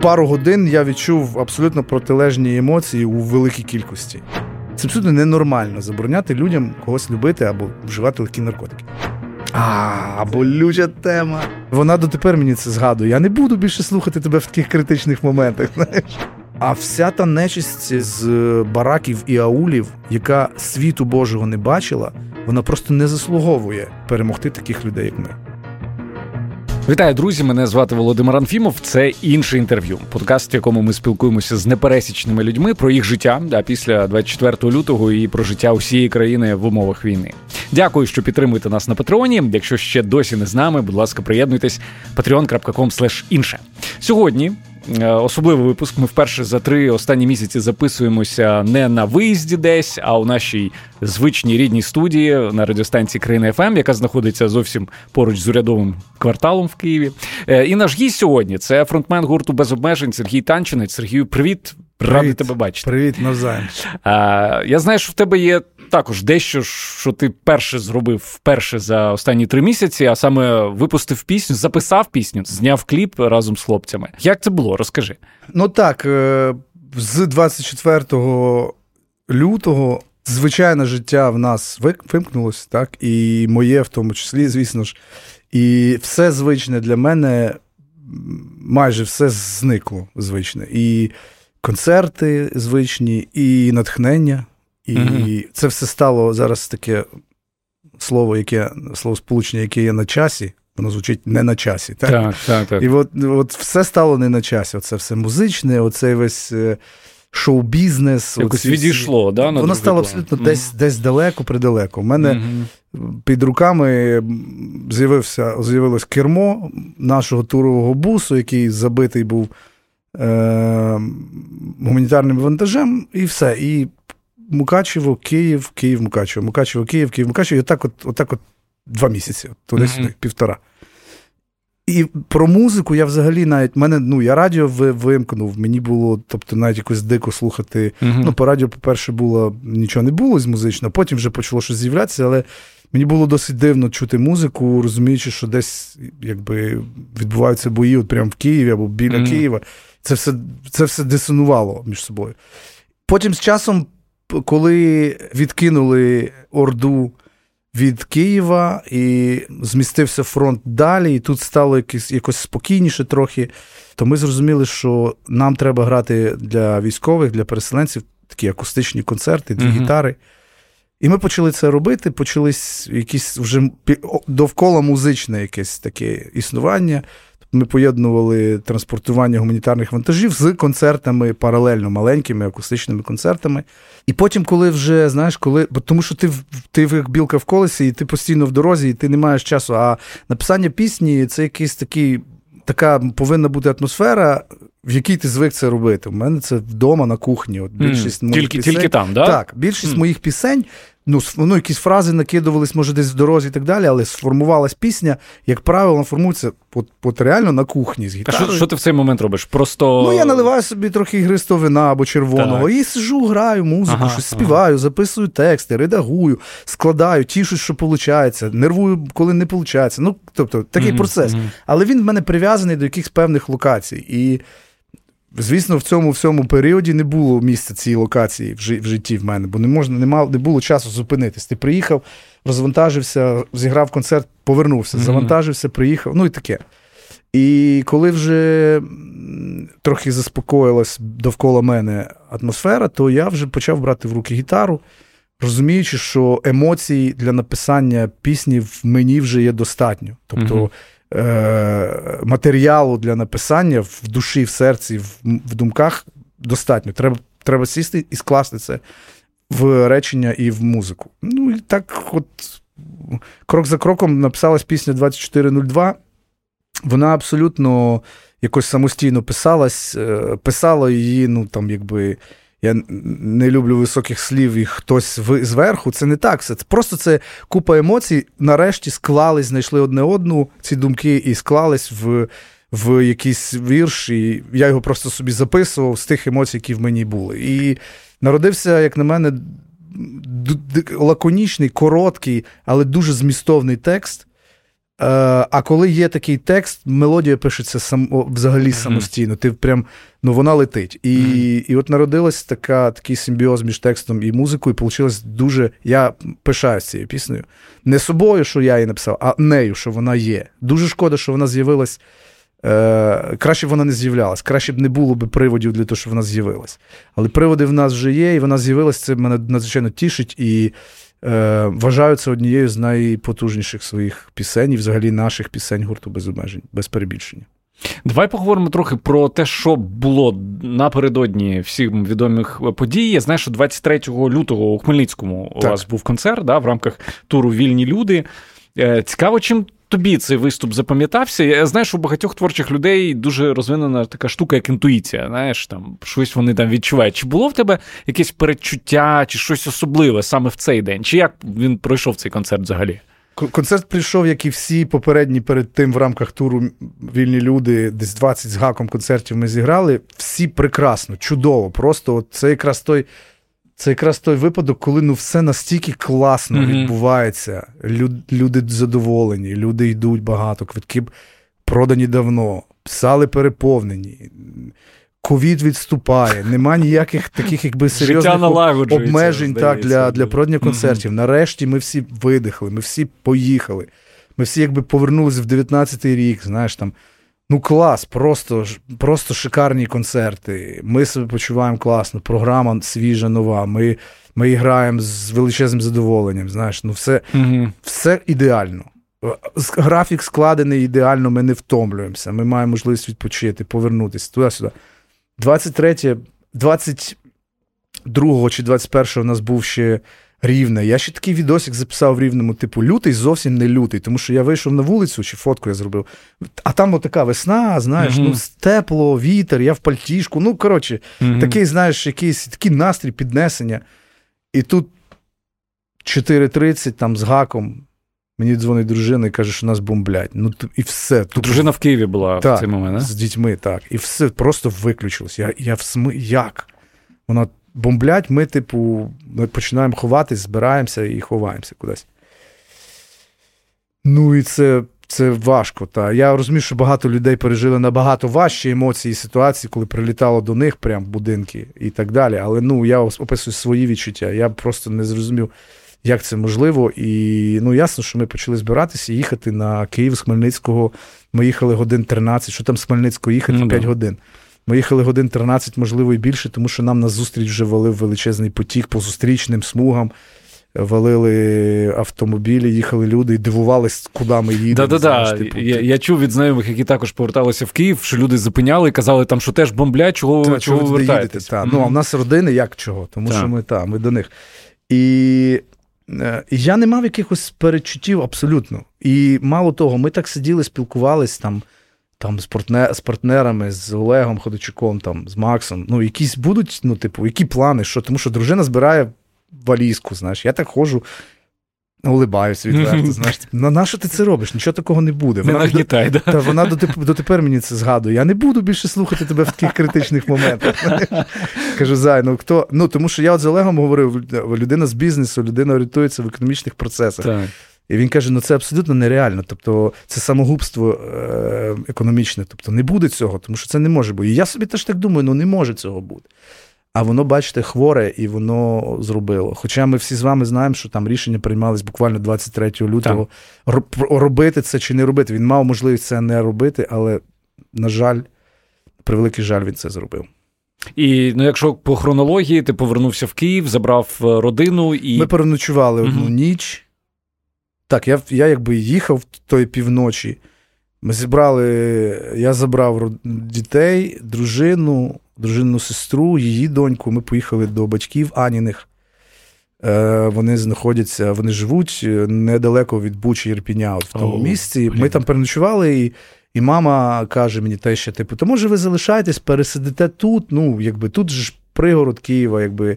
пару годин я відчув абсолютно протилежні емоції у великій кількості. Це абсолютно ненормально забороняти людям когось любити або вживати легкі наркотики. А, болюча тема. Вона дотепер мені це згадує. Я не буду більше слухати тебе в таких критичних моментах. знаєш. А вся та нечисть з бараків і аулів, яка світу Божого не бачила, вона просто не заслуговує перемогти таких людей, як ми. Вітаю, друзі! Мене звати Володимир Анфімов. Це інше інтерв'ю. Подкаст, в якому ми спілкуємося з непересічними людьми про їх життя а після 24 лютого і про життя усієї країни в умовах війни. Дякую, що підтримуєте нас на Патреоні. Якщо ще досі не з нами, будь ласка, приєднуйтесь patreon.com інше. Сьогодні особливий випуск. Ми вперше за три останні місяці записуємося не на виїзді десь, а у нашій звичній рідній студії на радіостанції Країна ФМ, яка знаходиться зовсім поруч з урядовим кварталом в Києві. Е, і наш гість сьогодні це фронтмен гурту без обмежень Сергій Танчинець. Сергію, привіт. Радий тебе бачити. Привіт, навзаєм. Я знаю, що в тебе є також дещо, що ти перше зробив вперше за останні три місяці, а саме випустив пісню, записав пісню, зняв кліп разом з хлопцями. Як це було? Розкажи. Ну так, е, з 24 лютого звичайне життя в нас вимкнулося, так, і моє в тому числі, звісно ж. І все звичне для мене майже все зникло звичне. І концерти звичні, і натхнення. І mm це все стало зараз таке слово, яке слово сполучення, яке є на часі. Воно звучить не на часі. Так, так, так. так. І от от все стало не на часі. Оце все музичне, оцей весь е, шоу-бізнес. Якось оці, відійшло, да? Воно стало абсолютно mm десь десь далеко, придалеко. У мене mm під руками з'явився, з'явилось кермо нашого турового бусу, який забитий був е- гуманітарним вантажем, і все. І Мукачево, Київ, Київ, Мукачево, Мукачево, Київ, Київ, Мукачево, і отак от, отак от два місяці, туди-сюди, mm-hmm. півтора. І про музику я взагалі навіть мене, ну, я радіо вимкнув, мені було, тобто, навіть якось дико слухати. Mm-hmm. Ну, по радіо, по-перше, було нічого не було з музичного, потім вже почало щось з'являтися, але мені було досить дивно чути музику, розуміючи, що десь якби відбуваються бої от прямо в Києві або біля mm-hmm. Києва. Це все, Це все дисонувало між собою. Потім з часом коли відкинули Орду від Києва і змістився фронт далі, і тут стало якось, якось спокійніше трохи, то ми зрозуміли, що нам треба грати для військових, для переселенців такі акустичні концерти, дві uh-huh. гітари. І ми почали це робити. Почались якісь вже довкола музичне якесь таке існування. Ми поєднували транспортування гуманітарних вантажів з концертами паралельно маленькими акустичними концертами. І потім, коли вже знаєш, коли бо тому, що ти ти як білка в колесі, і ти постійно в дорозі, і ти не маєш часу. А написання пісні це якийсь такий, така повинна бути атмосфера. В якій ти звик це робити? У мене це вдома на кухні. От більшість mm, моїх тільки, пісень, тільки там, да? Так, більшість mm. моїх пісень ну, ну, якісь фрази накидувались, може, десь в дорозі і так далі, але сформувалась пісня, як правило, формується от, от реально на кухні з гітарою. А що, що ти в цей момент робиш? Просто. Ну, я наливаю собі трохи ігристого вина або червоного, так. і сижу, граю музику, ага, щось співаю, ага. записую тексти, редагую, складаю, тішусь, що виходить, нервую, коли не виходить. Ну, тобто, такий mm-hmm, процес. Mm-hmm. Але він в мене прив'язаний до якихось певних локацій. І Звісно, в цьому всьому періоді не було місця цієї локації в житті в мене, бо не можна, не мав, не було часу зупинитись. Ти приїхав, розвантажився, зіграв концерт, повернувся, завантажився, приїхав, ну і таке. І коли вже трохи заспокоїлась довкола мене атмосфера, то я вже почав брати в руки гітару, розуміючи, що емоцій для написання пісні в мені вже є достатньо. Тобто. Е, матеріалу для написання в душі, в серці, в, в думках достатньо. Треба треба сісти і скласти це в речення і в музику. Ну і так, от крок за кроком написалась пісня 2402. Вона абсолютно якось самостійно писалась, е, писала її, ну там, якби я не люблю високих слів і хтось зверху. Це не так. Це просто це купа емоцій. Нарешті склались, знайшли одне одну ці думки і склались в в якийсь вірш. І я його просто собі записував з тих емоцій, які в мені були. І народився, як на мене, лаконічний, короткий, але дуже змістовний текст. А коли є такий текст, мелодія пишеться сам, взагалі самостійно. Ти прям, ну вона летить. І mm-hmm. і от народилась така, такий симбіоз між текстом і музикою, і вийшло дуже. Я пишаюсь цією піснею. Не собою, що я її написав, а нею, що вона є. Дуже шкода, що вона з'явилась. Е, Краще б вона не з'являлась, краще б не було б приводів для того, щоб вона з'явилась. Але приводи в нас вже є, і вона з'явилась. Це мене надзвичайно тішить. І Е, Вважаю це однією з найпотужніших своїх пісень, і взагалі наших пісень гурту без обмежень, без перебільшення. Давай поговоримо трохи про те, що було напередодні всім відомих подій. Я знаю, що 23 лютого у Хмельницькому так. у вас був концерт да, в рамках туру Вільні люди. Е, цікаво, чим тобі цей виступ запам'ятався? Я знаю, що у багатьох творчих людей дуже розвинена така штука, як інтуїція. Знаєш, там щось вони там відчувають. Чи було в тебе якесь передчуття, чи щось особливе саме в цей день? Чи як він пройшов цей концерт взагалі? Концерт прийшов, як і всі попередні перед тим в рамках туру вільні люди, десь 20 з гаком концертів ми зіграли. Всі прекрасно, чудово. Просто от це якраз той це якраз той випадок, коли ну все настільки класно mm-hmm. відбувається. Люд, люди задоволені, люди йдуть багато, квитки продані давно, писали переповнені. Ковід відступає, нема ніяких таких, якби серйозних обмежень так, для для проведення концертів. Mm-hmm. Нарешті ми всі видихли, ми всі поїхали. Ми всі якби повернулися в 19-й рік, знаєш там. Ну, клас, просто просто шикарні концерти. Ми себе почуваємо класно. Програма свіжа, нова. Ми ми граємо з величезним задоволенням. Знаєш, ну все угу. все ідеально. Графік складений ідеально, ми не втомлюємося. Ми маємо можливість відпочити, повернутися туди-сюди. 23, 22 чи 21 у нас був ще Рівне. Я ще такий відосик записав в рівному, типу, лютий зовсім не лютий, тому що я вийшов на вулицю, чи фотку я зробив. А там отака весна, знаєш, mm-hmm. ну, тепло, вітер, я в пальтішку. Ну, коротше, mm-hmm. такий, знаєш, якийсь такий настрій піднесення. І тут 4.30 там з гаком. Мені дзвонить дружина і каже, що нас бомблять. Ну, і все. Тут... Дружина в Києві була так, в цей момент, не? з дітьми, так. І все просто виключилось. Я я в сми... Як? Вона бомблять, ми, типу, ми починаємо ховатись, збираємося і ховаємося кудись. Ну і це це важко. Та. Я розумію, що багато людей пережили набагато важчі емоції і ситуації, коли прилітало до них прям будинки і так далі. Але ну, я описую свої відчуття. Я просто не зрозумів, як це можливо. І ну, ясно, що ми почали збиратися і їхати на Київ з Хмельницького. Ми їхали годин 13, що там з Хмельницького їхати ну, 5 да. годин. Ми їхали годин 13, можливо, і більше, тому що нам на зустріч вже валив величезний потік по зустрічним смугам. Валили автомобілі, їхали люди і дивувались, куди ми їдемо. Да, да. Типу, я я чув від знайомих, які також поверталися в Київ, що люди зупиняли і казали, там, що теж бомблять, чого та, чого ви вертаєтесь. Та. Mm-hmm. Ну, а в нас родини як чого? Тому та. що ми та, ми до них. І е, я не мав якихось перечуттів абсолютно. І мало того, ми так сиділи, спілкувались там там з партнер, з партнерами, з Олегом Ходочуком, там, з Максом. Ну, якісь будуть, ну, типу, які плани, що, тому що дружина збирає валізку, знаєш. Я так ходжу, улибаюся відверто. знаєш. На, на що ти це робиш? Нічого такого не буде. Вона, не нагнітай, до, да? та, вона дотепер мені це згадує. Я не буду більше слухати тебе в таких критичних моментах. Кажу, зай, ну хто. Ну, тому що я от з Олегом говорив: людина з бізнесу, людина орієнтується в економічних процесах. Так. І він каже: ну це абсолютно нереально. Тобто це самогубство е- економічне. Тобто не буде цього, тому що це не може бути. І я собі теж так думаю, ну не може цього бути. А воно, бачите, хворе і воно зробило. Хоча ми всі з вами знаємо, що там рішення приймались буквально 23 лютого там. робити це чи не робити. Він мав можливість це не робити, але, на жаль, превеликий жаль, він це зробив. І ну, якщо по хронології ти повернувся в Київ, забрав е, родину і. Ми переночували одну угу. ніч. Так, я я якби їхав тої півночі. Ми зібрали, я забрав дітей, дружину, дружинну сестру, її доньку. Ми поїхали до батьків Аніних. Е, Вони знаходяться, вони живуть е, недалеко від Бучі Ірпіня, от в тому О, місці. Блін. Ми там переночували, і і мама каже мені те, що типу, то може ви залишаєтесь, пересидите тут. Ну, якби тут ж пригород Києва, якби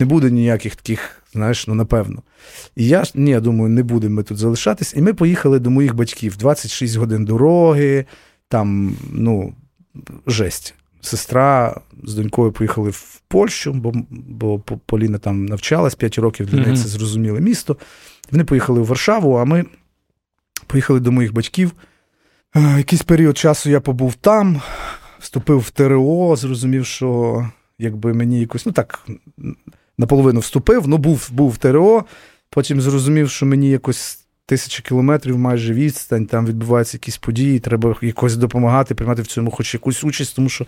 не буде ніяких таких, знаєш, ну напевно. І я ні, я думаю, не будемо ми тут залишатись. І ми поїхали до моїх батьків 26 годин дороги, там, ну, жесть. Сестра з донькою поїхали в Польщу, бо бо Поліна там навчалась 5 років, для неї це зрозуміле місто. Вони поїхали в Варшаву, а ми Поїхали до моїх батьків. Якийсь період часу я побув там, вступив в ТРО, зрозумів, що якби мені якось, ну так, наполовину вступив, ну був був в ТРО. Потім зрозумів, що мені якось тисячі кілометрів майже відстань, там відбуваються якісь події, треба якось допомагати, приймати в цьому хоч якусь участь, тому що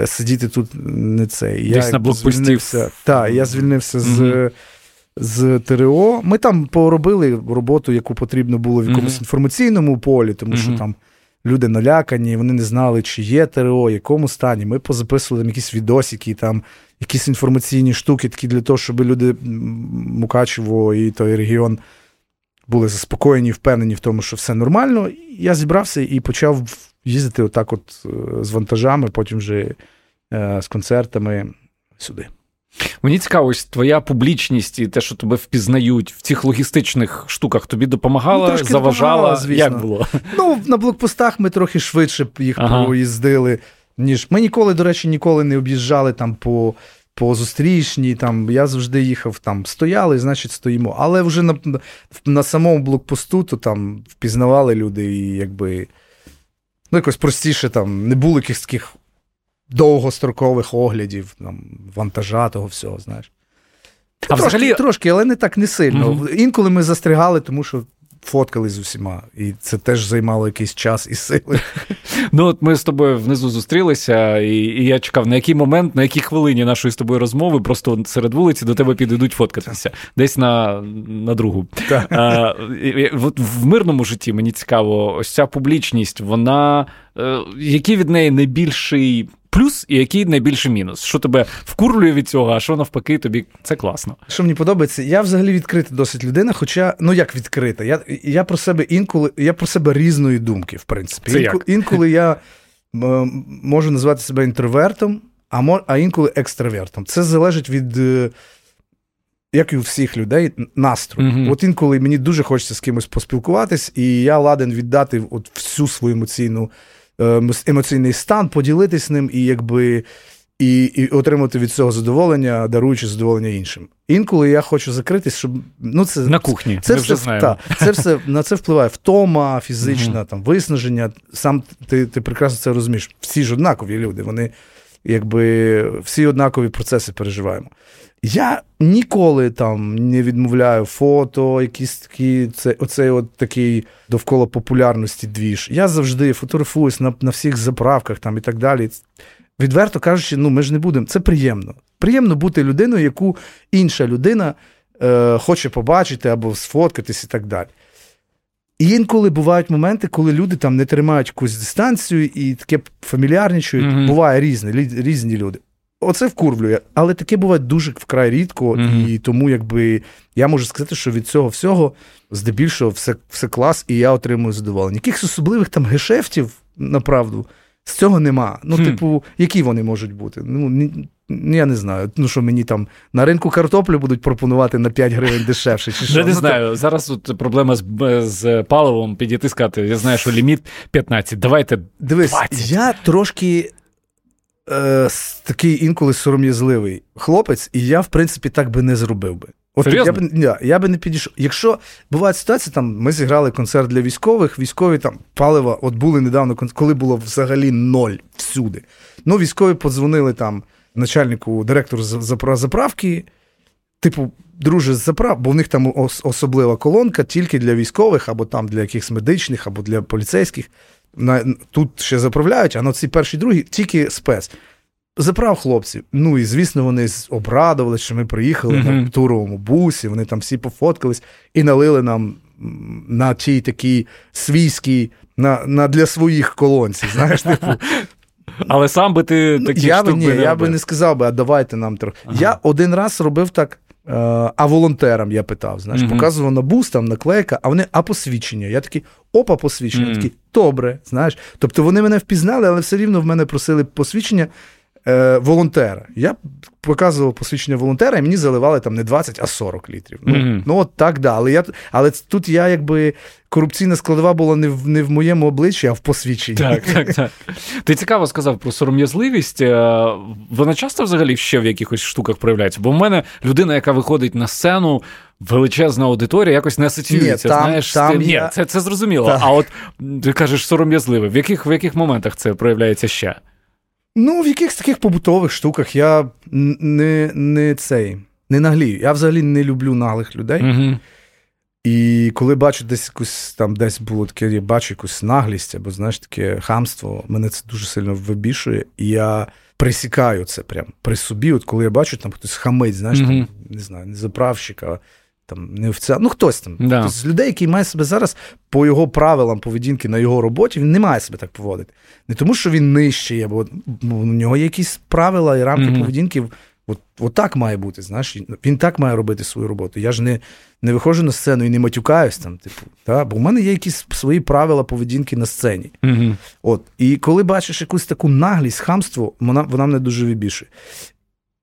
е, сидіти тут не це. Десь я на блокпості. Так, я звільнився з. Mm-hmm. З ТРО. Ми там поробили роботу, яку потрібно було в якомусь mm-hmm. інформаційному полі, тому mm-hmm. що там люди налякані, вони не знали, чи є ТРО, якому стані. Ми позаписували там якісь відосики, там якісь інформаційні штуки, такі для того, щоб люди Мукачево і той регіон були заспокоєні, впевнені в тому, що все нормально. Я зібрався і почав їздити отак, от е, з вантажами, потім вже е, з концертами сюди. Мені цікаво, ось твоя публічність і те, що тебе впізнають в цих логістичних штуках, тобі допомагала, ну, заважала. Допомагала, звісно. Як було? Ну, на блокпостах ми трохи швидше їх ага. проїздили, ніж ми ніколи, до речі, ніколи не об'їжджали там по по зустрічній. Там я завжди їхав, там стояли, значить, стоїмо. Але вже на на самому блокпосту то там впізнавали люди, і якби ну, якось простіше там не було якихось таких довгострокових оглядів, там, вантажа того всього, знаєш. А трошки, взагалі... трошки, але не так не сильно. Mm-hmm. Інколи ми застрягали, тому що фоткали з усіма, і це теж займало якийсь час і сили. Ну, от ми з тобою внизу зустрілися, і і я чекав, на який момент, на якій хвилині нашої з тобою розмови, просто серед вулиці до тебе підійдуть фоткатися, десь на на другу. А, і, В мирному житті мені цікаво, ось ця публічність, вона. Е, який від неї найбільший плюс і який найбільший мінус? Що тебе вкурлює від цього, а що навпаки, тобі це класно. Що мені подобається, я взагалі відкрита досить людина, хоча, ну як відкрита, я я про себе інколи, я про себе різної думки, в принципі. Це інколи, як? інколи я можу назвати себе інтровертом, а мож, а інколи екстравертом. Це залежить від. Е, як і у всіх людей, настрою. Mm-hmm. От інколи мені дуже хочеться з кимось поспілкуватись, і я ладен віддати от всю свою емоційну емоційний стан, поділитись ним і якби. І і отримати від цього задоволення, даруючи задоволення іншим. Інколи я хочу закритись, щоб ну це на кухні. Це Ми все вже знаємо. Та, це все на це впливає втома, фізична, там виснаження. Сам ти ти прекрасно це розумієш. Всі ж однакові люди. Вони якби всі однакові процеси переживаємо. Я ніколи там не відмовляю фото, якісь такі, це, оцей от такий довкола популярності двіж. Я завжди фотографуюсь на на всіх заправках там і так далі. Відверто кажучи, ну ми ж не будемо. Це приємно. Приємно бути людиною, яку інша людина е, хоче побачити або сфоткатись і так далі. І інколи бувають моменти, коли люди там не тримають якусь дистанцію і таке фамільярничають. Mm-hmm. Буває різні, різні люди. Оце вкурвлює, але таке буває дуже вкрай рідко, mm-hmm. і тому якби я можу сказати, що від цього всього здебільшого все все клас, і я отримую задоволення. Якихось особливих там гешефтів, направду, з цього нема. Ну, mm. типу, які вони можуть бути? Ну, ні, я не знаю. Ну що мені там на ринку картоплю будуть пропонувати на 5 гривень дешевше. чи що? Я не ну, знаю. Зараз тут проблема з з паливом підійти сказати. Я знаю, що ліміт 15. Давайте. Дивись, 20. я трошки е, такий інколи сором'язливий хлопець, і я, в принципі, так би не зробив би. От я б я, я би не підійшов. Якщо буває ситуація, там ми зіграли концерт для військових, військові там палива, от були недавно, коли було взагалі ноль всюди. Ну, військові подзвонили там начальнику, директору заправки, типу, друже, заправ, бо в них там особлива колонка тільки для військових, або там для якихось медичних, або для поліцейських на, Тут ще заправляють, а на ці перші другі тільки спец. Заправ хлопців. Ну і звісно, вони обрадували, що ми приїхали mm-hmm. на туровому бусі, вони там всі пофоткались і налили нам на тій такій свійській, на на для своїх колонці. Знаєш, типу. Але сам би ти такі я би ні, би я би не сказав би, а давайте нам трохи. Ага. Я один раз робив так Е, а волонтерам я питав, знаєш, mm-hmm. показував на бус, там наклейка, а вони а посвідчення. Я такий, опа, посвідчення. Mm. Такі добре, знаєш. Тобто вони мене впізнали, але все рівно в мене просили посвідчення. Е, волонтера. Я показував посвідчення волонтера, і мені заливали там не 20, а 40 літрів. Ну, mm-hmm. ну от так, да. Але я, але тут я якби корупційна складова була не в не в моєму обличчі, а в посвідченні. Так, так, так. Ти цікаво сказав про сором'язливість. Е, вона часто взагалі ще в якихось штуках проявляється. Бо в мене людина, яка виходить на сцену, величезна аудиторія, якось не асоціюється. Ні, там, знаєш, там ти... я... Ні, це це зрозуміло. Так. А от ти кажеш сором'язливий. В яких в яких моментах це проявляється ще? Ну, в якихось таких побутових штуках я не не цей, не наглію. Я взагалі не люблю наглих людей. Угу. І коли бачу десь якусь там десь було таке, я бачу якусь наглість або знаєш таке хамство, мене це дуже сильно вибішує, і я присікаю це прям при собі. От коли я бачу, там хтось хамить, знаєш, mm-hmm. там, не знаю, не заправщика, там не овця, ну хтось там. Да. Хтось з людей, який має себе зараз по його правилам поведінки на його роботі, він не має себе так поводити. Не тому, що він нижчий, або ну, у нього є якісь правила і рамки mm-hmm. поведінки. От, от так має бути, знаєш, він так має робити свою роботу. Я ж не не виходжу на сцену і не матюкаюсь там, типу, та? бо в мене є якісь свої правила поведінки на сцені. Mm-hmm. От, І коли бачиш якусь таку наглість, хамство, вона вона мене дуже вибішує.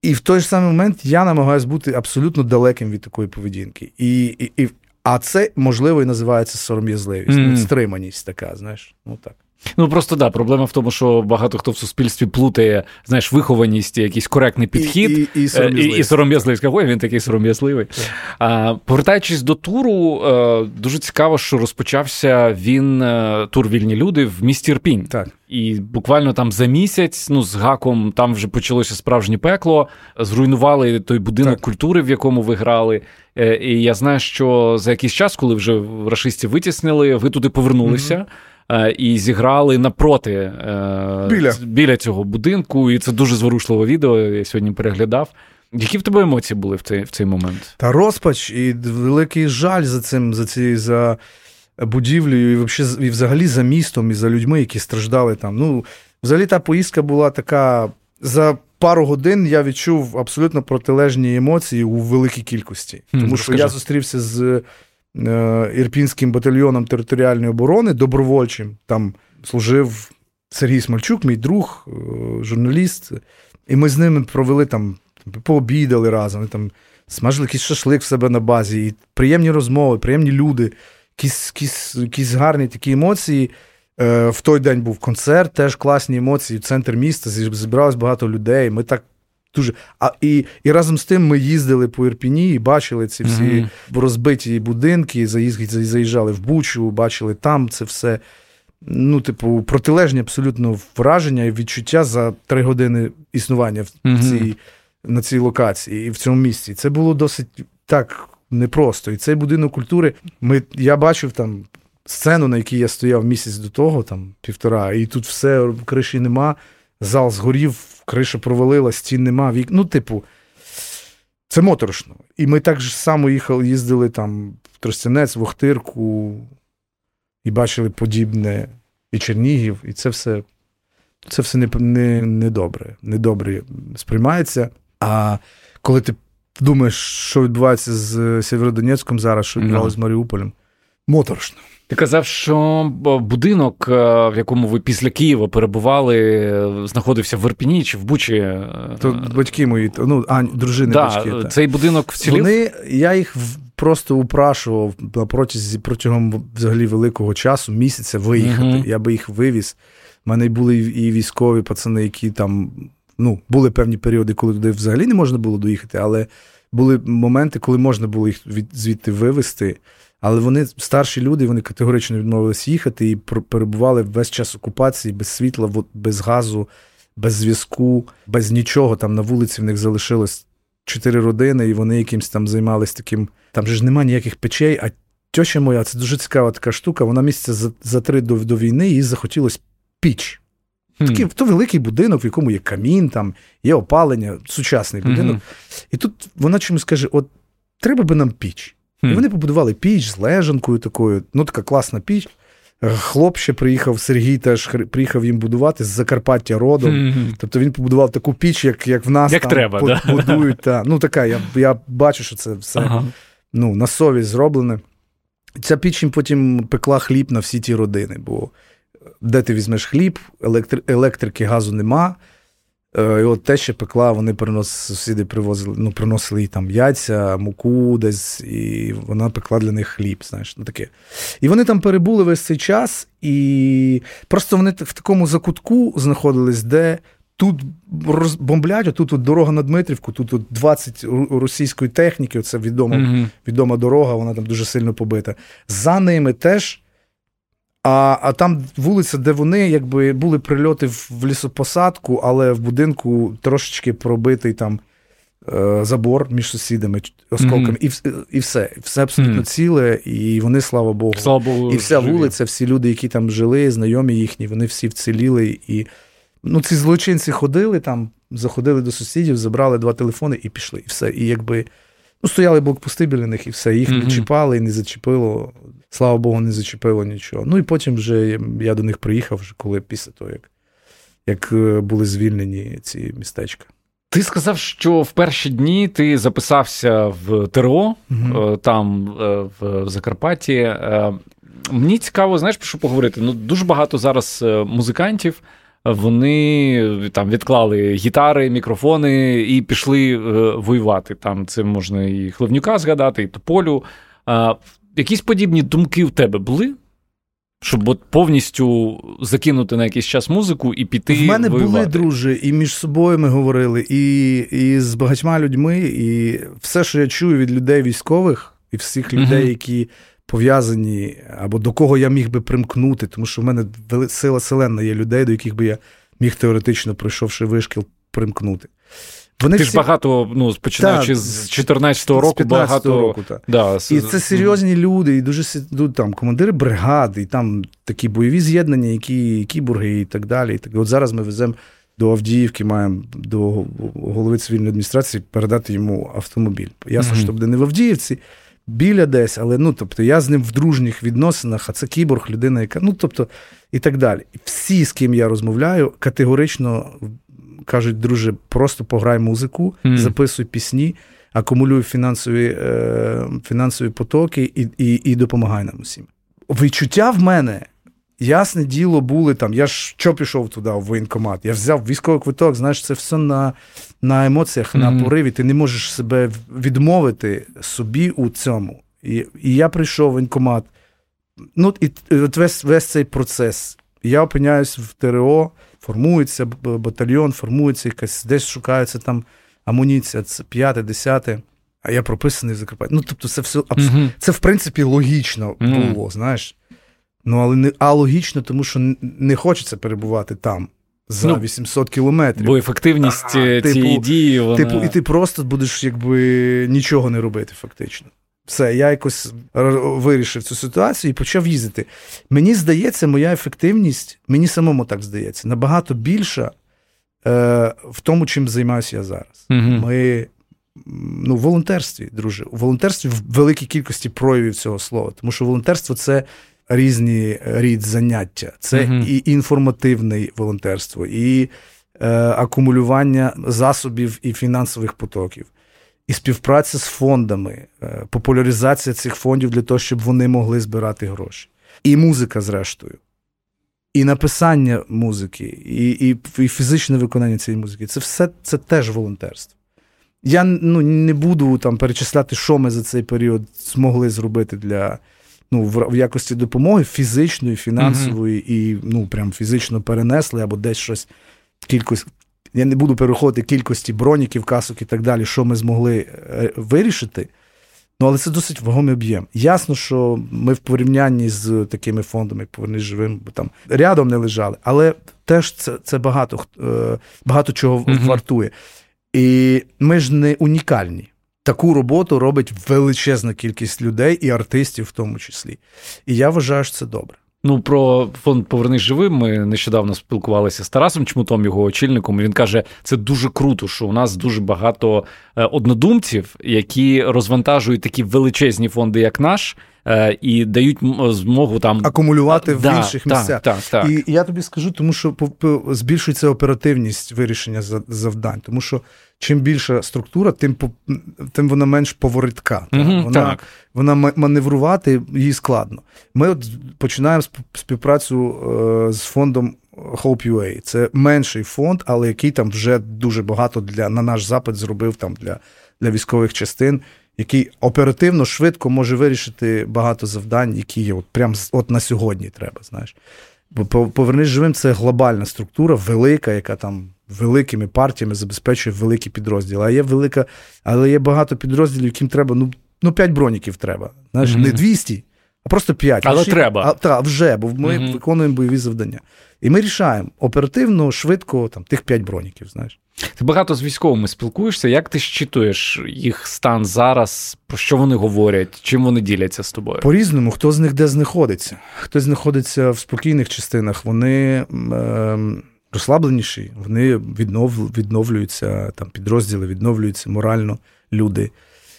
І в той ж самий момент я намагаюся бути абсолютно далеким від такої поведінки. І, і, і, А це, можливо, і називається сором'язливість, mm-hmm. стриманість така, знаєш. ну так. Ну просто да, проблема в тому, що багато хто в суспільстві плутає, знаєш, вихованість, якийсь коректний підхід і і, і сором'язливість. І, сором'язливість. Ой, він такий сором'язливий. А, Повертаючись до туру, е, дуже цікаво, що розпочався він е, тур вільні люди в місті Ірпінь. Так. І буквально там за місяць, ну з гаком, там вже почалося справжнє пекло. Зруйнували той будинок так. культури, в якому ви грали. Е, і я знаю, що за якийсь час, коли вже рашистів витіснили, ви туди повернулися. Mm-hmm. Е, і зіграли напроти е, біля. біля цього будинку. І це дуже зворушливе відео. Я сьогодні переглядав. Які в тебе емоції були в цей в цей момент? Та розпач і великий жаль за цим, за цією за будівлею, і взагалі, і взагалі за містом, і за людьми, які страждали там. Ну, взагалі, та поїздка була така. За пару годин я відчув абсолютно протилежні емоції у великій кількості. Тому mm, що скажи. я зустрівся з Ірпінським батальйоном територіальної оборони добровольчим. Там служив Сергій Смальчук, мій друг, е, журналіст. І ми з ними провели там, пообідали разом, там смажили якийсь шашлик в себе на базі, і приємні розмови, приємні люди, якісь якісь, якісь гарні такі емоції. Е, в той день був концерт, теж класні емоції, В центр міста, зібралось багато людей. Ми так Дуже. А і і разом з тим ми їздили по Ірпіні і бачили ці всі mm-hmm. розбиті будинки, заїжджали в Бучу, бачили там це все. Ну, типу, протилежні абсолютно враження і відчуття за три години існування в mm-hmm. цій, на цій локації і в цьому місці. Це було досить так непросто. І цей будинок культури. Ми, Я бачив там сцену, на якій я стояв місяць до того, там півтора, і тут все криші нема, зал згорів криша провалила, стін нема, вік. Ну, типу, це моторошно. І ми так само їхали, їздили там в Тростянець, в Охтирку, і бачили подібне і Чернігів, і це все це все не, не, не недобре сприймається. А коли ти думаєш, що відбувається з Сєвєродонецьком зараз, що відбувалося no. з Маріуполем, моторошно. Ти казав, що будинок, е, в якому ви після Києва перебували, знаходився в Ірпіні чи в Бучі. То батьки мої, ну, а, дружини да, батьки. Так. Цей будинок вцілів? Вони, Я їх просто упрашував протягом, протягом взагалі великого часу, місяця виїхати. uh Я би їх вивіз. У мене були і військові пацани, які там ну, були певні періоди, коли туди взагалі не можна було доїхати, але були моменти, коли можна було їх від, звідти вивезти. Але вони старші люди, вони категорично відмовились їхати і перебували весь час окупації без світла, без газу, без зв'язку, без нічого. Там на вулиці в них залишилось чотири родини, і вони якимось там займались таким. Там же ж немає ніяких печей. А тьоща моя, це дуже цікава така штука. Вона місяця за за три до до війни їй захотілось піч. Mm. Такий то великий будинок, в якому є камін, там є опалення, сучасний будинок. Mm-hmm. І тут вона чомусь каже: от треба би нам піч. І вони побудували піч з лежанкою такою, ну така класна піч. Хлоп ще приїхав, Сергій теж приїхав їм будувати з Закарпаття родом. Mm-hmm. Тобто він побудував таку піч, як як в нас як там треба, да? будують. Та. Ну, така, я я бачу, що це все ага. ну, на совість зроблене. Ця піч їм потім пекла хліб на всі ті родини. Бо де ти візьмеш хліб, електри... електрики, газу нема. Е, і от те, що пекла, вони приносили, сусіди привозили, ну, приносили їй там яйця, муку десь, і вона пекла для них хліб. знаєш, ну таке. І вони там перебули весь цей час, і просто вони в такому закутку знаходились, де тут бомблять, тут от дорога на Дмитрівку, тут от 20 російської техніки, це відома, mm-hmm. відома дорога, вона там дуже сильно побита. За ними теж. А а там вулиця, де вони якби були прильоти в лісопосадку, але в будинку трошечки пробитий там е, забор між сусідами, осколками, mm-hmm. і і все. Все абсолютно mm-hmm. ціле, і вони, слава Богу, слава Богу, і вся живі. вулиця, всі люди, які там жили, знайомі їхні, вони всі вціліли. І ну, ці злочинці ходили там, заходили до сусідів, забрали два телефони і пішли. І все. І якби ну, стояли блокпости біля них, і все. Їх mm-hmm. не чіпали і не зачепило слава Богу, не зачепило нічого. Ну і потім вже я до них приїхав, вже коли після того, як, як е, були звільнені ці містечка. Ти сказав, що в перші дні ти записався в ТРО угу. там, е, в Закарпатті. Мені цікаво, знаєш, про що поговорити? Ну, Дуже багато зараз музикантів. Вони там відклали гітари, мікрофони і пішли воювати. Там це можна і Хливнюка згадати, і Тополю якісь подібні думки в тебе були? Щоб от повністю закинути на якийсь час музику і піти. В мене воювати. були дружі, і між собою ми говорили, і і з багатьма людьми, і все, що я чую від людей військових, і всіх людей, які пов'язані, або до кого я міг би примкнути, тому що в мене сила селена є людей, до яких би я міг теоретично, пройшовши вишкіл, примкнути. Вони Ти всі... ж багато, ну, починаючи та, з 14-го року, з багато року, та. Да, І це серйозні люди, і дуже ну, там командири бригади, і там такі бойові з'єднання, які кіборги і так далі. І так. От зараз ми веземо до Авдіївки, маємо до голови цивільної адміністрації передати йому автомобіль. Ясно, mm-hmm. що буде не в Авдіївці, біля десь, але ну, тобто, я з ним в дружніх відносинах, а це кіборг, людина, яка ну тобто, і так далі. Всі, з ким я розмовляю, категорично кажуть, друже, просто пограй музику, mm. записуй пісні, акумулюй фінансові е, фінансові потоки і, і, і допомагай нам усім. Відчуття в мене. Ясне діло, були там. Я ж що пішов туди, в воєнкомат. Я взяв військовий квиток, знаєш, це все на на емоціях, mm-hmm. на пориві. Ти не можеш себе відмовити собі у цьому. І і я прийшов в воєнкомат. Ну, і от весь весь цей процес. Я опиняюсь в ТРО, формується батальйон, формується якась, десь шукається там амуніція, це п'яте, десяте, а я прописаний в Закарпатті. Ну, тобто, це все абс... mm це в принципі логічно було, mm знаєш. Ну, але не алогічно, тому що не хочеться перебувати там. За ну, 800 кілометрів. Бо ефективність ага, цієї типу, дії. вона... Типу, і ти просто будеш якби нічого не робити, фактично. Все, я якось вирішив цю ситуацію і почав їздити. Мені здається, моя ефективність, мені самому так здається, набагато більша е, в тому, чим займаюся я зараз. Угу. Ми ну, в волонтерстві, друже, у волонтерстві в великій кількості проявів цього слова, тому що волонтерство це різні рід заняття, це угу. і інформативне волонтерство, і е, акумулювання засобів і фінансових потоків і співпраця з фондами, е, популяризація цих фондів для того, щоб вони могли збирати гроші. І музика, зрештою, і написання музики, і і, і фізичне виконання цієї музики це все це теж волонтерство. Я ну, не буду там перечисляти, що ми за цей період змогли зробити для ну, в, в якості допомоги фізичної, фінансової, mm-hmm. і ну, прям фізично перенесли або десь щось кількість я не буду переходити кількості броніків, касок і так далі, що ми змогли е, вирішити. Ну, але це досить вагомий об'єм. Ясно, що ми в порівнянні з такими фондами, як «Повернись живим, бо там рядом не лежали, але теж це це багато е, багато чого mm вартує. І ми ж не унікальні. Таку роботу робить величезна кількість людей і артистів в тому числі. І я вважаю, що це добре. Ну, про фонд Повернись живим. Ми нещодавно спілкувалися з Тарасом Чмутом, його очільником. Він каже, це дуже круто, що у нас дуже багато е, однодумців, які розвантажують такі величезні фонди, як наш. Е, і дають змогу там акумулювати в да, інших місцях. Так, так, І я тобі скажу, тому що збільшується оперативність вирішення завдань, тому що чим більша структура, тим тим вона менш поворитка. Угу, вона так. вона маневрувати їй складно. Ми от починаємо співпрацю е, з фондом Hope.ua. Це менший фонд, але який там вже дуже багато для на наш запит зробив там для, для військових частин. Який оперативно швидко може вирішити багато завдань, які є от прямо от на сьогодні треба. Знаєш, бо повернись живим це глобальна структура, велика, яка там великими партіями забезпечує великі підрозділи. А є велика, але є багато підрозділів, яким треба ну ну 5 броніків треба. Знаєш, mm-hmm. не 200, а просто 5. Але Ші... треба. А, та, вже, бо ми mm-hmm. виконуємо бойові завдання. І ми рішаємо оперативно, швидко там тих 5 броніків. знаєш. Ти багато з військовими спілкуєшся. Як ти щитуєш їх стан зараз? Про що вони говорять? Чим вони діляться з тобою? По-різному, хто з них де знаходиться. Хтось знаходиться в спокійних частинах, вони. Е- розслабленіші, вони віднов, відновлюються, там підрозділи відновлюються морально люди.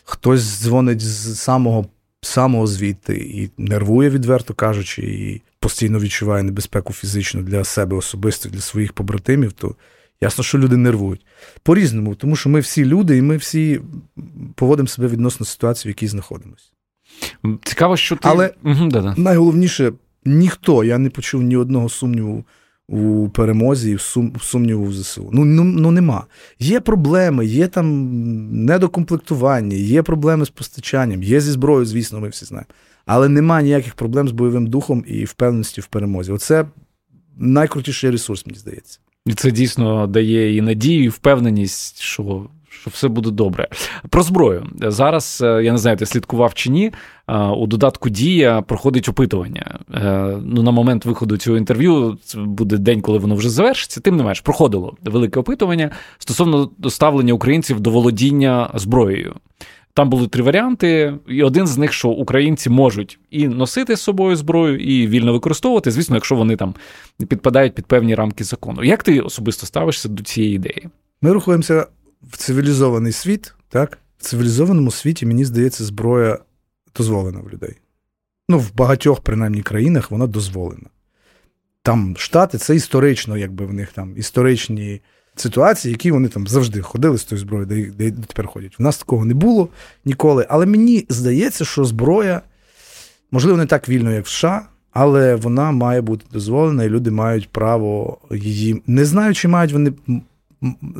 Хтось дзвонить з самого самого звідти і нервує, відверто кажучи, і постійно відчуває небезпеку фізичну для себе особисто, для своїх побратимів, то ясно, що люди нервують. По-різному, тому що ми всі люди, і ми всі поводимо себе відносно ситуації, в якій знаходимося. Цікаво, що ти. Але угу, найголовніше, ніхто, я не почув ні одного сумніву у перемозі і в сум, сумніву в ЗСУ. Ну, ну ну нема. Є проблеми, є там недокомплектування, є проблеми з постачанням, є зі зброєю, звісно, ми всі знаємо. Але нема ніяких проблем з бойовим духом і впевненості в перемозі. Оце найкрутіший ресурс, мені здається. І це дійсно дає і надію, і впевненість, що що все буде добре. Про зброю зараз е, я не знаю, ти слідкував чи ні. Е, у додатку Дія проходить опитування. Е, ну на момент виходу цього інтерв'ю це буде день, коли воно вже завершиться. Тим не менш, проходило велике опитування стосовно доставлення українців до володіння зброєю. Там були три варіанти, і один з них, що українці можуть і носити з собою зброю, і вільно використовувати, звісно, якщо вони там підпадають під певні рамки закону. Як ти особисто ставишся до цієї ідеї? Ми рухаємося в цивілізований світ, так? В цивілізованому світі, мені здається, зброя дозволена в людей. Ну, в багатьох, принаймні, країнах вона дозволена. Там Штати це історично, якби в них там історичні ситуації, які вони там завжди ходили з тою зброєю, де, де тепер ходять. У нас такого не було ніколи. Але мені здається, що зброя, можливо, не так вільно, як в США, але вона має бути дозволена, і люди мають право її. Не знаю, чи мають вони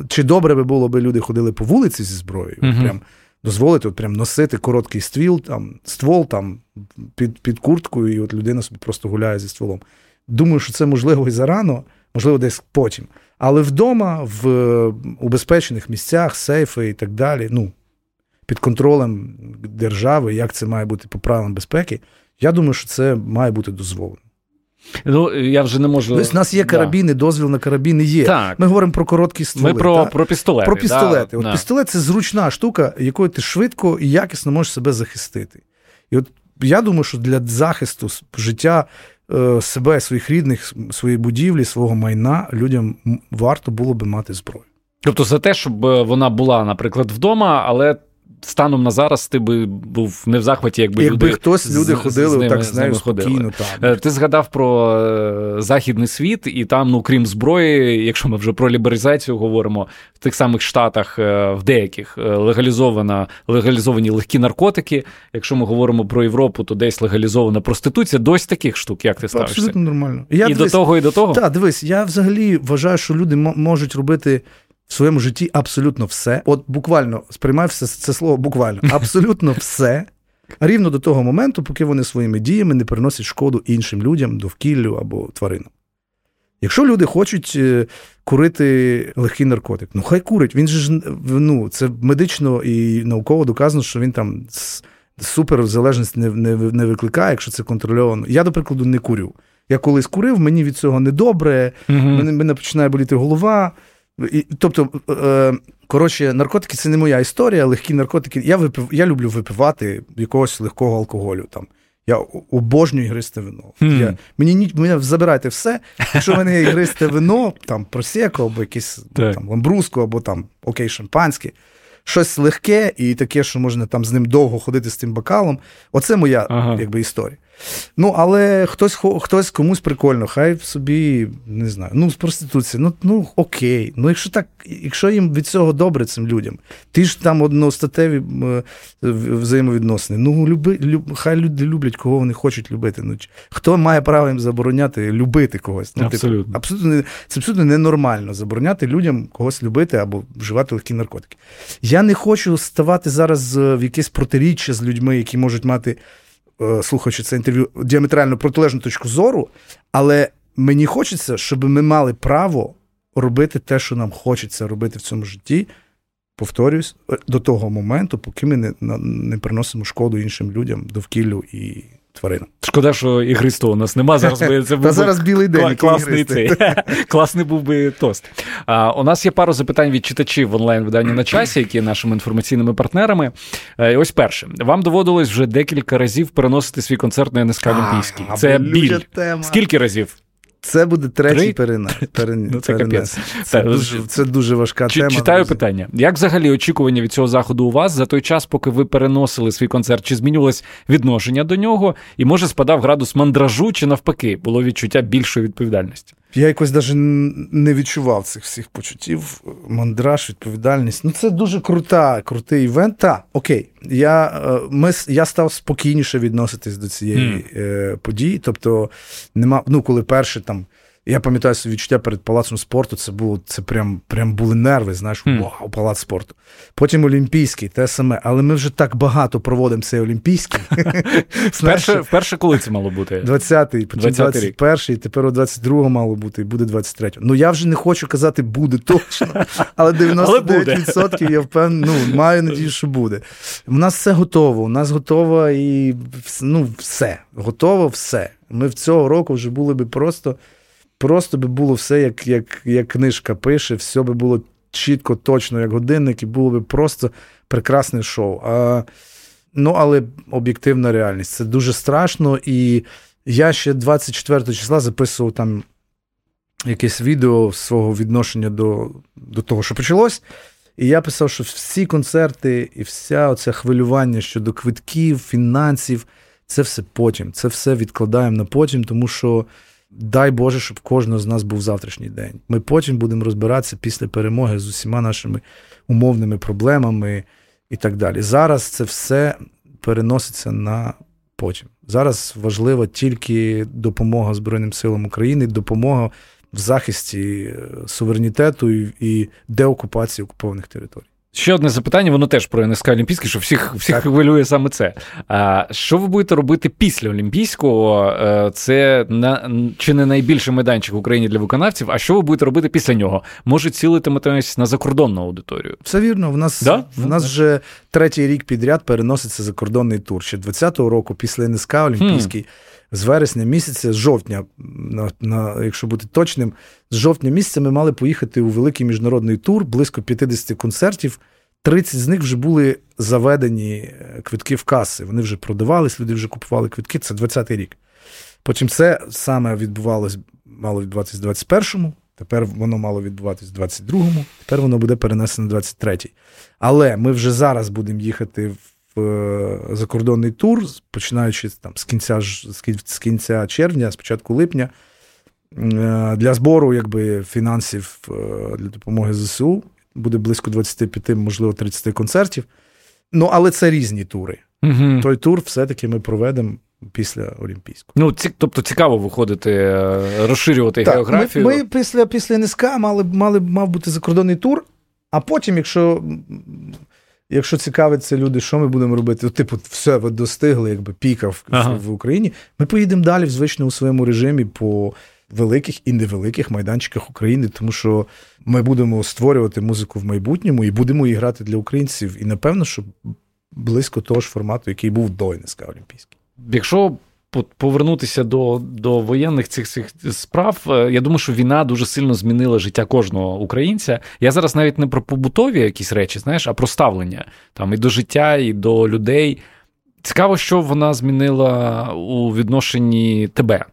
чи добре би було, би люди ходили по вулиці зі зброєю, uh прям дозволити от прям носити короткий ствіл, там, ствол там, під під курткою, і от людина собі просто гуляє зі стволом. Думаю, що це можливо і зарано, можливо, десь потім. Але вдома, в убезпечених місцях, сейфи і так далі, ну, під контролем держави, як це має бути по правилам безпеки, я думаю, що це має бути дозволено. Ну, я вже не можу. Тобто, у нас є карабіни, да. дозвіл на карабіни є. Так. Ми говоримо про короткі стволи. Ми про про пістолети. Про пістолети. Да, От да. Пістолет це зручна штука, якою ти швидко і якісно можеш себе захистити. І от я думаю, що для захисту життя е, себе, своїх рідних, своєї будівлі, свого майна людям варто було би мати зброю. Тобто за те, щоб вона була, наприклад, вдома, але станом на зараз ти би був не в захваті, якби якби люди хтось люди з, ходили з ними, так з нею спокійно. Там. Е, ти згадав про е, західний світ, і там, ну крім зброї, якщо ми вже про лібералізацію говоримо, в тих самих штатах, е, в деяких легалізована легалізовані легкі наркотики. Якщо ми говоримо про Європу, то десь легалізована проституція. Дось таких штук, як ти ставишся? Абсолютно нормально. Я, і дивись, до того, і до того. Так, дивись, я взагалі вважаю, що люди можуть робити в своєму житті абсолютно все. От буквально сприймай все це слово буквально, абсолютно все. Рівно до того моменту, поки вони своїми діями не приносять шкоду іншим людям, довкіллю або тваринам. Якщо люди хочуть е, курити легкий наркотик, ну хай курить. Він же ж ну, це медично і науково доказано, що він там суперзалежність не не, не викликає, якщо це контрольовано. Я, до прикладу, не курю. Я колись курив, мені від цього недобре, угу. мене, мене починає боліти голова. І, Тобто, е, коротше, наркотики це не моя історія, легкі наркотики. Я випив, я люблю випивати якогось легкого алкоголю. Там. Я обожнюю гристе вино. Mm. Я, Мені мене забирайте все. Якщо в мене є гристе вино, там просеко, або якесь там ламбруско, або там окей, шампанське, щось легке і таке, що можна там з ним довго ходити з тим бокалом. Оце моя ага. якби, історія. Ну, але хтось хтось комусь прикольно, хай собі не знаю. Ну, з проституції, ну ну окей. Ну, якщо так, якщо їм від цього добре цим людям, ти ж там одностатеві взаємовідносини. Ну, люби, люб, хай люди люблять, кого вони хочуть любити. Ну, Хто має право їм забороняти любити когось? Ну, Абсолютно. Типу, абсолютно це абсолютно ненормально забороняти людям когось любити або вживати легкі наркотики. Я не хочу ставати зараз в якесь протиріччя з людьми, які можуть мати. Е, слухаючи це інтерв'ю, діаметрально протилежну точку зору, але мені хочеться, щоб ми мали право робити те, що нам хочеться робити в цьому житті. Повторюсь, е, до того моменту, поки ми не не приносимо шкоду іншим людям, довкіллю і тваринам. Шкода, що ігристого у нас нема. Зараз би це був зараз білий день. Класний цей. Класний був би тост. А, У нас є пару запитань від читачів в онлайн-виданні на часі, які є нашими інформаційними партнерами. Е, і Ось перше. Вам доводилось вже декілька разів переносити свій концерт на НСК Олімпійський. Це біль. Скільки разів? Це буде третій перена. перен... ну, це перенес. Це, дуже, це дуже важка Ч- тема. Читаю друзі. питання. Як взагалі очікування від цього заходу у вас за той час, поки ви переносили свій концерт? Чи змінювалось відношення до нього? І може спадав градус мандражу, чи навпаки, було відчуття більшої відповідальності? Я якось навіть не відчував цих всіх почуттів. Мандраж, відповідальність. Ну, це дуже крута, крутий івент. Та, окей, я е, ми, я став спокійніше відноситись до цієї mm. події. Тобто, нема, ну, коли перше там. Я пам'ятаю свої відчуття перед палацом спорту. Це було це прям прям були нерви. Знаєш, mm. вау, палац спорту. Потім Олімпійський, те саме. Але ми вже так багато проводимо цей Олімпійський. Вперше, вперше коли це мало бути? 20-й, потім 21-й, тепер у 22-го мало бути, і буде 23-го. Ну я вже не хочу казати, буде точно, але 99% я впевнений, ну, маю надію, що буде. У нас все готово. У нас готово і ну, все. Готово все. Ми в цього року вже були би просто. Просто би було все, як як, як книжка пише, все би було чітко, точно, як годинник, і було би просто прекрасне шоу. А, Ну, але об'єктивна реальність. Це дуже страшно. І я ще 24 числа записував там якесь відео свого відношення до, до того, що почалось. І я писав, що всі концерти і вся оце хвилювання щодо квитків, фінансів, це все потім. Це все відкладаємо на потім, тому що. Дай Боже, щоб кожного з нас був завтрашній день. Ми потім будемо розбиратися після перемоги з усіма нашими умовними проблемами і так далі. Зараз це все переноситься на потім. Зараз важлива тільки допомога Збройним силам України, допомога в захисті е, суверенітету і деокупації окупованих територій. Ще одне запитання, воно теж про НСК Олімпійський, що всіх всіх хвилює саме це. А що ви будете робити після Олімпійського? Е, це на чи не найбільший майданчик в Україні для виконавців? А що ви будете робити після нього? Може, цілитиметесь на закордонну аудиторію? Все вірно. В нас да? в нас вже третій рік підряд переноситься закордонний тур. Ще 20-го року, після НСК Олімпійський. Хм. З вересня місяця, з жовтня, на, на, якщо бути точним, з жовтня місяця ми мали поїхати у великий міжнародний тур, близько 50 концертів. 30 з них вже були заведені е, квитки в каси. Вони вже продавались, люди вже купували квитки. Це 20-й рік. Потім це саме відбувалось, мало відбуватись в 21-му, тепер воно мало відбуватись в 22-му, тепер воно буде перенесено в 23-й. Але ми вже зараз будемо їхати в закордонний тур, починаючи там з кінця з кінця червня, з початку липня, е, для збору якби, фінансів для допомоги ЗСУ буде близько 25, можливо, 30 концертів. Ну, але це різні тури. Угу. Той тур все-таки ми проведемо після Олімпійського. Ну, ці, тобто цікаво виходити, е, розширювати так, географію. Ми, ми після після НСК мали мали мав бути закордонний тур, а потім, якщо якщо цікавиться люди, що ми будемо робити, типу, все, ви достигли, якби піка в, ага. в Україні, ми поїдемо далі в звичному своєму режимі по великих і невеликих майданчиках України, тому що ми будемо створювати музику в майбутньому і будемо її грати для українців. І напевно, що близько того ж формату, який був до НСК Олімпійський. Якщо повернутися до до воєнних цих цих справ, е, я думаю, що війна дуже сильно змінила життя кожного українця. Я зараз навіть не про побутові якісь речі, знаєш, а про ставлення там і до життя, і до людей. Цікаво, що вона змінила у відношенні тебе.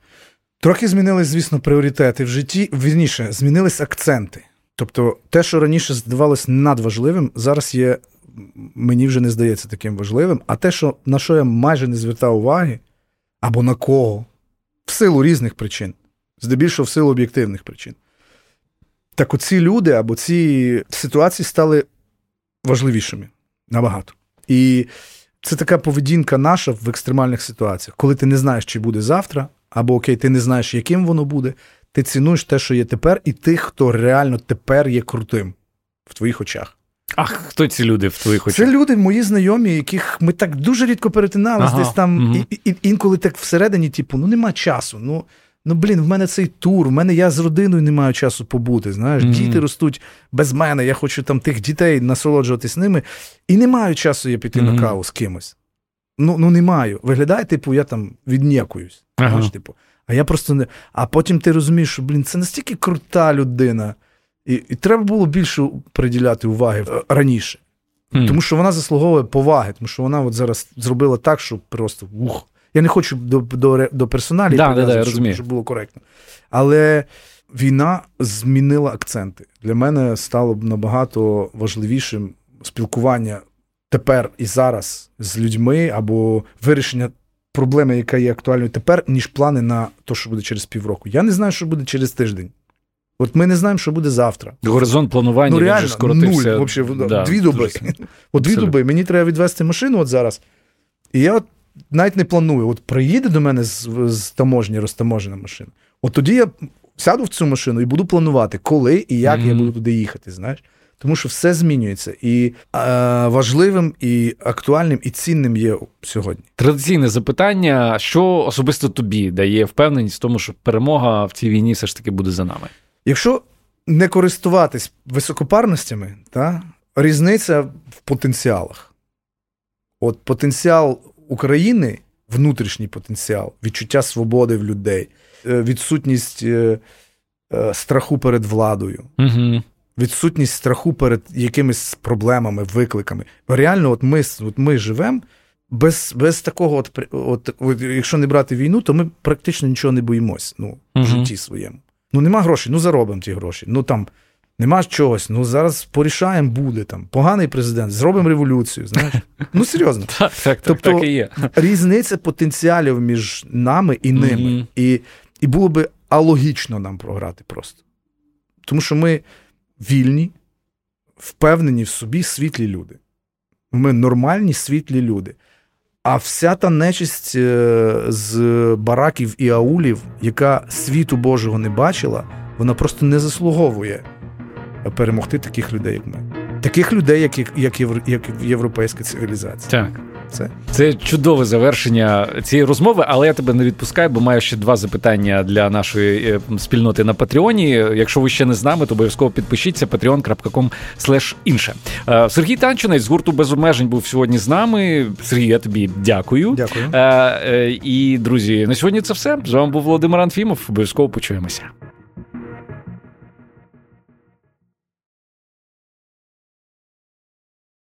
Трохи змінились, звісно, пріоритети в житті. Вірніше, змінились акценти. Тобто, те, що раніше здавалось надважливим, зараз є, мені вже не здається таким важливим. А те, що на що я майже не звертав уваги, або на кого, в силу різних причин, здебільшого в силу об'єктивних причин. Так оці люди або ці ситуації стали важливішими набагато. І це така поведінка наша в екстремальних ситуаціях, коли ти не знаєш, чи буде завтра, або окей, ти не знаєш, яким воно буде. Ти цінуєш те, що є тепер, і тих, хто реально тепер є крутим в твоїх очах. А хто ці люди в твоїх очах? Це люди, мої знайомі, яких ми так дуже рідко перетиналися, ага. десь там угу. і, і, інколи так всередині, типу, ну нема часу. Ну ну блін, в мене цей тур, в мене я з родиною не маю часу побути. Знаєш, угу. діти ростуть без мене. Я хочу там тих дітей насолоджуватись ними, і не маю часу я піти угу. на каву з кимось. Ну ну не маю. Виглядає, типу, я там віднякуюсь. Ага. Знаєш, типу. А я просто не. А потім ти розумієш, що блін, це настільки крута людина. І і треба було більше приділяти уваги е, раніше. Mm. Тому що вона заслуговує поваги, тому що вона от зараз зробила так, що просто ух. Я не хочу до до, до персоналів, да, да, да, щоб, щоб було коректно. Але війна змінила акценти. Для мене стало б набагато важливішим спілкування тепер і зараз з людьми або вирішення проблеми, яка є актуальною тепер, ніж плани на те, що буде через півроку. Я не знаю, що буде через тиждень. От ми не знаємо, що буде завтра. Горизонт планування ну, реально, вже скоротився. Нуль, взагалі, да, дві доби. От дві доби. Мені треба відвести машину от зараз. І я от навіть не планую. От приїде до мене з, з таможні, розтаможена машина. От тоді я сяду в цю машину і буду планувати, коли і як mm-hmm. я буду туди їхати. знаєш. Тому що все змінюється. І е, важливим, і актуальним, і цінним є сьогодні. Традиційне запитання: що особисто тобі дає впевненість в тому, що перемога в цій війні все ж таки буде за нами? Якщо не користуватись високопарностями, та, різниця в потенціалах. От потенціал України, внутрішній потенціал, відчуття свободи в людей, е, відсутність е, е, страху перед владою, угу. відсутність страху перед якимись проблемами, викликами. Реально, от ми от ми живемо без без такого, от, от, якщо не брати війну, то ми практично нічого не боїмось ну, в житті своєму. Ну, нема грошей, ну заробимо ті гроші. Ну там нема чогось. Ну зараз порішаємо, буде там. Поганий президент, зробимо революцію. знаєш. Ну серйозно. Так, так, тобто, так і є. різниця потенціалів між нами і ними. Mm-hmm. І, І було би алогічно нам програти просто. Тому що ми вільні, впевнені в собі світлі люди. Ми нормальні світлі люди. А вся та нечисть е, з бараків і аулів, яка світу Божого не бачила, вона просто не заслуговує перемогти таких людей, як ми. Таких людей, як як, як європейська цивілізація. Так. Це Це чудове завершення цієї розмови, але я тебе не відпускаю, бо маю ще два запитання для нашої е, спільноти на Патреоні. Якщо ви ще не з нами, то обов'язково підпишіться patreon.com інше. Е, Сергій Танчинець з гурту без обмежень був сьогодні з нами. Сергій, я тобі дякую. Дякую. Е, і друзі, на сьогодні це все. З вами був Володимир Анфімов. Обов'язково почуємося.